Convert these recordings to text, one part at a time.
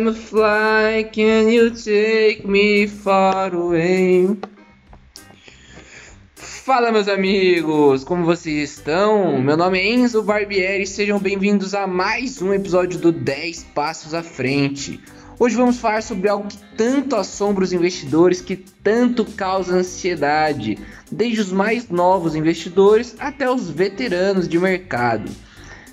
I'm a fly, can you take me far away? Fala meus amigos, como vocês estão? Meu nome é Enzo Barbieri sejam bem-vindos a mais um episódio do 10 Passos à Frente. Hoje vamos falar sobre algo que tanto assombra os investidores, que tanto causa ansiedade, desde os mais novos investidores até os veteranos de mercado.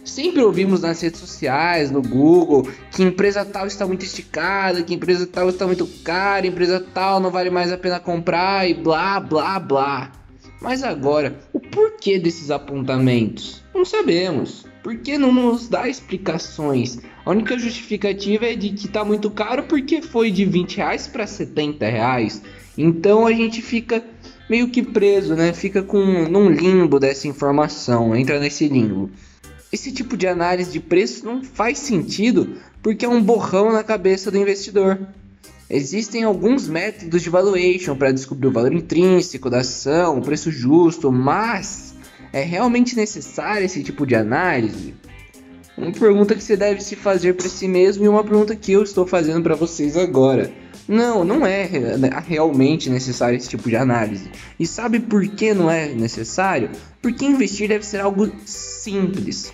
Sempre ouvimos nas redes sociais, no Google, que empresa tal está muito esticada, que empresa tal está muito cara, empresa tal não vale mais a pena comprar e blá blá blá. Mas agora, o porquê desses apontamentos? Não sabemos. Por que não nos dá explicações? A única justificativa é de que está muito caro porque foi de 20 reais para 70 reais. Então a gente fica meio que preso, né? Fica com num limbo dessa informação, entra nesse limbo. Esse tipo de análise de preço não faz sentido porque é um borrão na cabeça do investidor. Existem alguns métodos de valuation para descobrir o valor intrínseco da ação, o preço justo, mas é realmente necessário esse tipo de análise? Uma pergunta que você deve se fazer para si mesmo e uma pergunta que eu estou fazendo para vocês agora. Não, não é realmente necessário esse tipo de análise. E sabe por que não é necessário? Porque investir deve ser algo simples.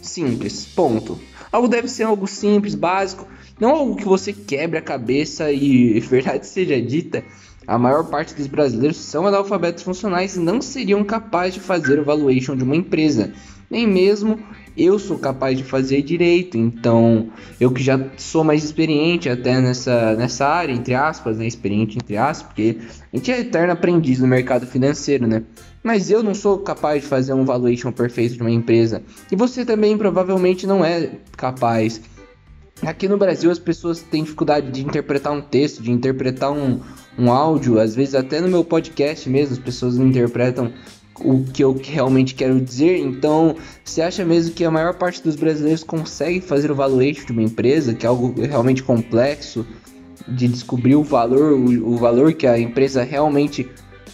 Simples, ponto. Algo deve ser algo simples, básico, não algo que você quebre a cabeça e, verdade seja dita, a maior parte dos brasileiros são analfabetos funcionais e não seriam capazes de fazer o valuation de uma empresa. Nem mesmo eu sou capaz de fazer direito. Então, eu que já sou mais experiente até nessa, nessa área, entre aspas, né? Experiente entre aspas, porque a gente é eterno aprendiz no mercado financeiro, né? Mas eu não sou capaz de fazer um valuation perfeito de uma empresa. E você também provavelmente não é capaz. Aqui no Brasil as pessoas têm dificuldade de interpretar um texto, de interpretar um, um áudio, às vezes até no meu podcast mesmo as pessoas interpretam o que eu realmente quero dizer. Então, você acha mesmo que a maior parte dos brasileiros consegue fazer o valuation de uma empresa, que é algo realmente complexo de descobrir o valor, o, o valor que a empresa realmente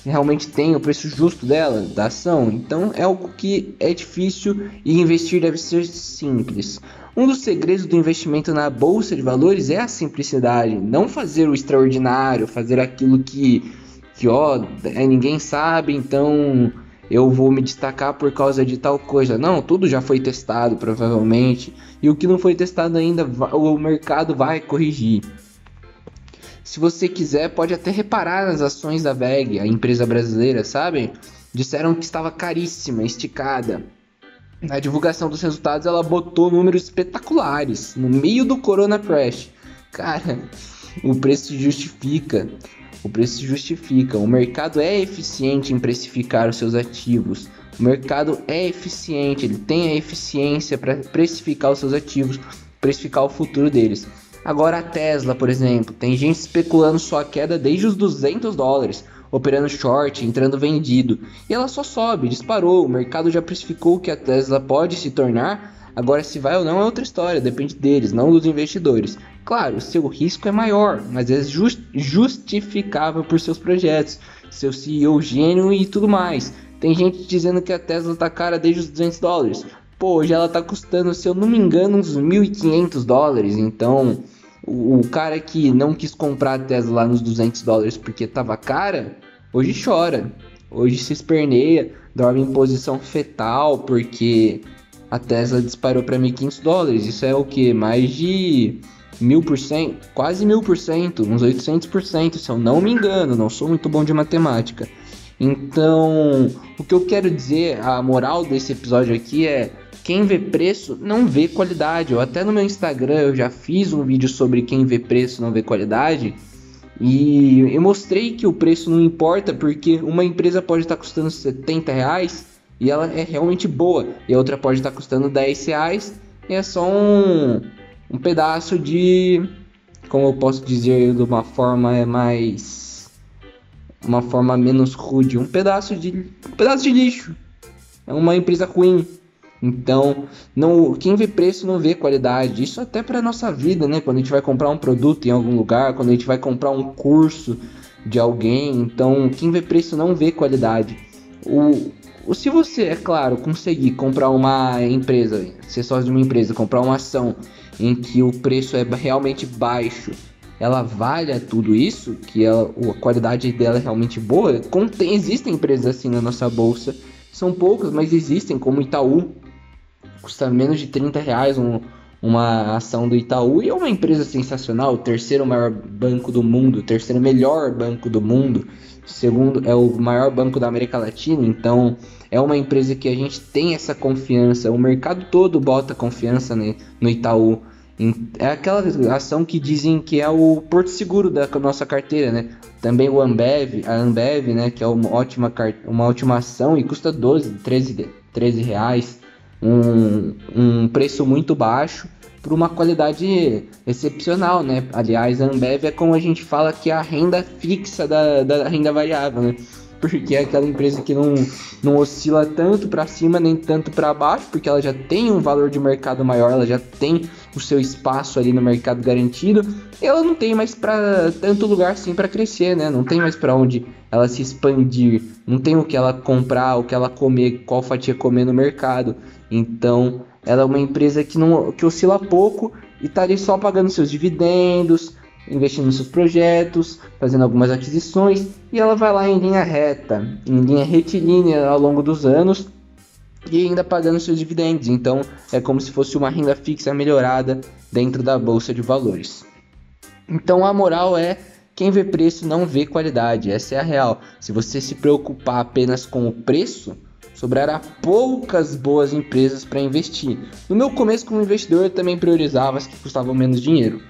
realmente tem, o preço justo dela, da ação? Então, é algo que é difícil e investir deve ser simples. Um dos segredos do investimento na bolsa de valores é a simplicidade, não fazer o extraordinário, fazer aquilo que, que ó, é, ninguém sabe, então eu vou me destacar por causa de tal coisa. Não, tudo já foi testado, provavelmente, e o que não foi testado ainda, o mercado vai corrigir. Se você quiser, pode até reparar nas ações da VEG, a empresa brasileira, sabe? Disseram que estava caríssima, esticada na divulgação dos resultados, ela botou números espetaculares no meio do Corona Crash. Cara, o preço justifica. O preço se justifica. O mercado é eficiente em precificar os seus ativos. O mercado é eficiente, ele tem a eficiência para precificar os seus ativos, precificar o futuro deles. Agora a Tesla, por exemplo, tem gente especulando sua queda desde os 200 dólares operando short, entrando vendido. E ela só sobe, disparou. O mercado já precificou que a Tesla pode se tornar. Agora, se vai ou não é outra história, depende deles, não dos investidores. Claro, seu risco é maior, mas é just, justificável por seus projetos, seu CEO gênio e tudo mais. Tem gente dizendo que a Tesla tá cara desde os 200 dólares. Pô, hoje ela tá custando, se eu não me engano, uns 1.500 dólares. Então, o, o, cara que não quis comprar a Tesla lá nos 200 dólares porque tava cara, hoje chora. Hoje se esperneia, dorme em posição fetal porque a Tesla disparou para 1.500 dólares. Isso é o que? Mais de mil por cento, quase mil por cento, uns 800 por cento, se eu não me engano. Não sou muito bom de matemática. Então, o que eu quero dizer, a moral desse episódio aqui é quem vê preço não vê qualidade. Eu até no meu Instagram eu já fiz um vídeo sobre quem vê preço não vê qualidade. E eu mostrei que o preço não importa porque uma empresa pode estar custando 70 reais e ela é realmente boa. E a outra pode estar custando 10 reais e é só um, um pedaço de. Como eu posso dizer de uma forma mais. Uma forma menos rude. Um pedaço de. Um pedaço de lixo. É uma empresa ruim. Então, não, quem vê preço não vê qualidade. Isso até para nossa vida, né? Quando a gente vai comprar um produto em algum lugar, quando a gente vai comprar um curso de alguém, então quem vê preço não vê qualidade. O, se você, é claro, conseguir comprar uma empresa, ser sócio de uma empresa, comprar uma ação em que o preço é realmente baixo, ela valha tudo isso, que ela, a qualidade dela é realmente boa, contém, existem empresas assim na nossa bolsa, são poucas, mas existem, como Itaú, custa menos de 30 reais um, uma ação do Itaú e é uma empresa sensacional, o terceiro maior banco do mundo, o terceiro melhor banco do mundo, segundo é o maior banco da América Latina, então é uma empresa que a gente tem essa confiança, o mercado todo bota confiança né, no Itaú. É aquela ação que dizem que é o porto seguro da nossa carteira, né? Também o Ambev, a Ambev, né? Que é uma ótima, uma ótima ação e custa 12, 13, 13 reais um, um preço muito baixo por uma qualidade excepcional, né? Aliás, a Ambev é como a gente fala que é a renda fixa da, da renda variável, né? Porque é aquela empresa que não, não oscila tanto para cima nem tanto para baixo, porque ela já tem um valor de mercado maior, ela já tem o seu espaço ali no mercado garantido, ela não tem mais para tanto lugar assim para crescer, né? Não tem mais para onde ela se expandir, não tem o que ela comprar, o que ela comer, qual fatia comer no mercado. Então, ela é uma empresa que, não, que oscila pouco e está ali só pagando seus dividendos, investindo nos seus projetos, fazendo algumas aquisições e ela vai lá em linha reta, em linha retilínea ao longo dos anos e ainda pagando seus dividendos. Então, é como se fosse uma renda fixa melhorada dentro da bolsa de valores. Então, a moral é quem vê preço não vê qualidade, essa é a real. Se você se preocupar apenas com o preço, sobrará poucas boas empresas para investir. No meu começo como investidor, eu também priorizava as que custavam menos dinheiro.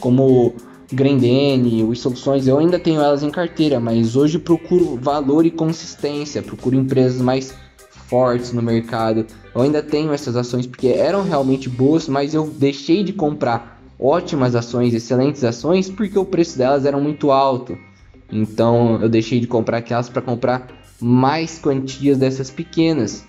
Como Grendene, os Soluções, eu ainda tenho elas em carteira, mas hoje procuro valor e consistência, procuro empresas mais fortes no mercado. Eu ainda tenho essas ações porque eram realmente boas, mas eu deixei de comprar ótimas ações, excelentes ações, porque o preço delas era muito alto. Então eu deixei de comprar aquelas para comprar mais quantias dessas pequenas.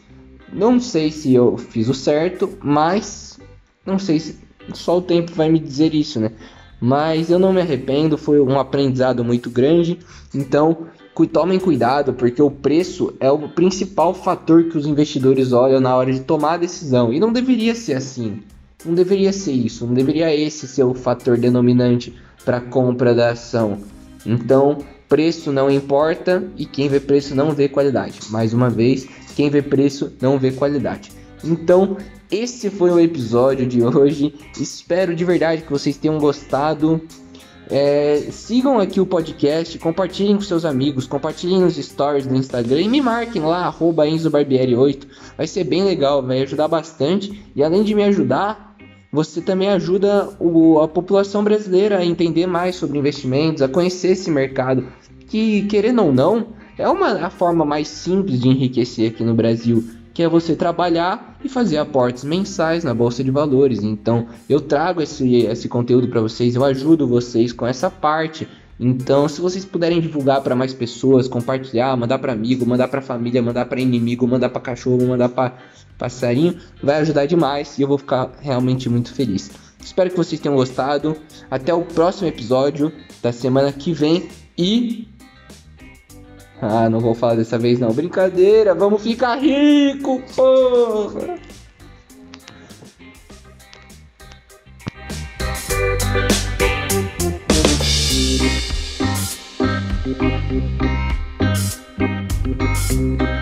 Não sei se eu fiz o certo, mas não sei se só o tempo vai me dizer isso, né? Mas eu não me arrependo, foi um aprendizado muito grande. Então, tomem cuidado, porque o preço é o principal fator que os investidores olham na hora de tomar a decisão. E não deveria ser assim. Não deveria ser isso. Não deveria esse ser o fator denominante para compra da ação. Então, Preço não importa e quem vê preço não vê qualidade. Mais uma vez, quem vê preço não vê qualidade. Então, esse foi o episódio de hoje. Espero de verdade que vocês tenham gostado. É, sigam aqui o podcast, compartilhem com seus amigos, compartilhem nos stories do Instagram e me marquem lá, arroba EnzoBarbieri8. Vai ser bem legal, vai ajudar bastante. E além de me ajudar, você também ajuda o, a população brasileira a entender mais sobre investimentos, a conhecer esse mercado, que querendo ou não, é uma a forma mais simples de enriquecer aqui no Brasil, que é você trabalhar e fazer aportes mensais na bolsa de valores. Então, eu trago esse, esse conteúdo para vocês, eu ajudo vocês com essa parte. Então, se vocês puderem divulgar para mais pessoas, compartilhar, mandar para amigo, mandar para família, mandar para inimigo, mandar para cachorro, mandar para passarinho, vai ajudar demais e eu vou ficar realmente muito feliz. Espero que vocês tenham gostado. Até o próximo episódio da semana que vem e ah, não vou falar dessa vez não. Brincadeira, vamos ficar rico, porra. Podcast.